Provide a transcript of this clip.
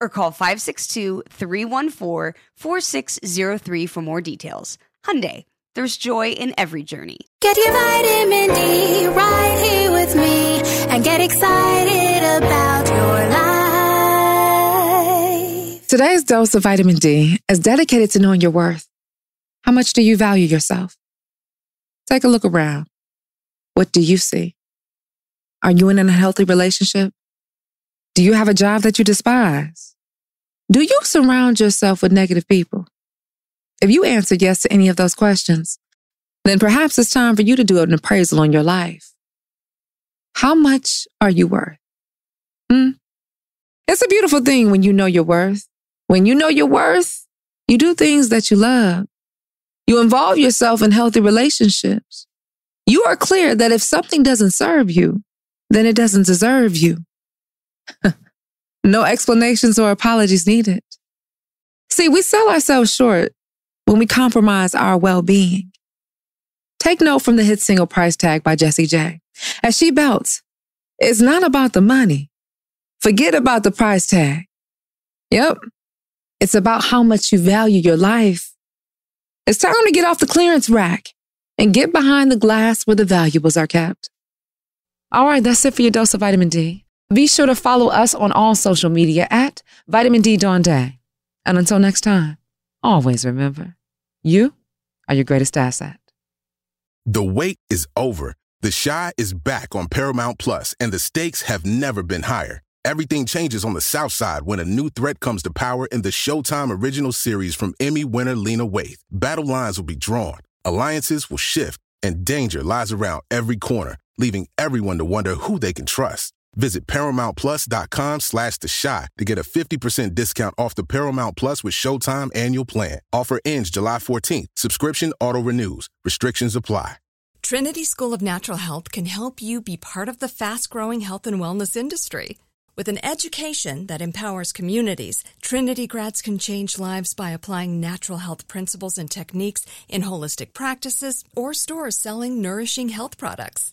or call 562-314-4603 for more details. Hyundai, there's joy in every journey. Get your vitamin D right here with me and get excited about your life. Today's dose of vitamin D is dedicated to knowing your worth. How much do you value yourself? Take a look around. What do you see? Are you in a healthy relationship? Do you have a job that you despise? Do you surround yourself with negative people? If you answered yes to any of those questions, then perhaps it's time for you to do an appraisal on your life. How much are you worth? Hmm? It's a beautiful thing when you know your worth. When you know your worth, you do things that you love. You involve yourself in healthy relationships. You are clear that if something doesn't serve you, then it doesn't deserve you. no explanations or apologies needed. See, we sell ourselves short when we compromise our well being. Take note from the hit single price tag by Jessie J. As she belts, it's not about the money. Forget about the price tag. Yep. It's about how much you value your life. It's time to get off the clearance rack and get behind the glass where the valuables are kept. All right, that's it for your dose of vitamin D. Be sure to follow us on all social media at Vitamin D Dawn Day. And until next time, always remember, you are your greatest asset. The wait is over. The Chi is back on Paramount Plus, and the stakes have never been higher. Everything changes on the South Side when a new threat comes to power in the Showtime original series from Emmy winner Lena Waithe. Battle lines will be drawn, alliances will shift, and danger lies around every corner, leaving everyone to wonder who they can trust. Visit ParamountPlus.com slash The Chi to get a 50% discount off the Paramount Plus with Showtime annual plan. Offer ends July 14th. Subscription auto-renews. Restrictions apply. Trinity School of Natural Health can help you be part of the fast-growing health and wellness industry. With an education that empowers communities, Trinity grads can change lives by applying natural health principles and techniques in holistic practices or stores selling nourishing health products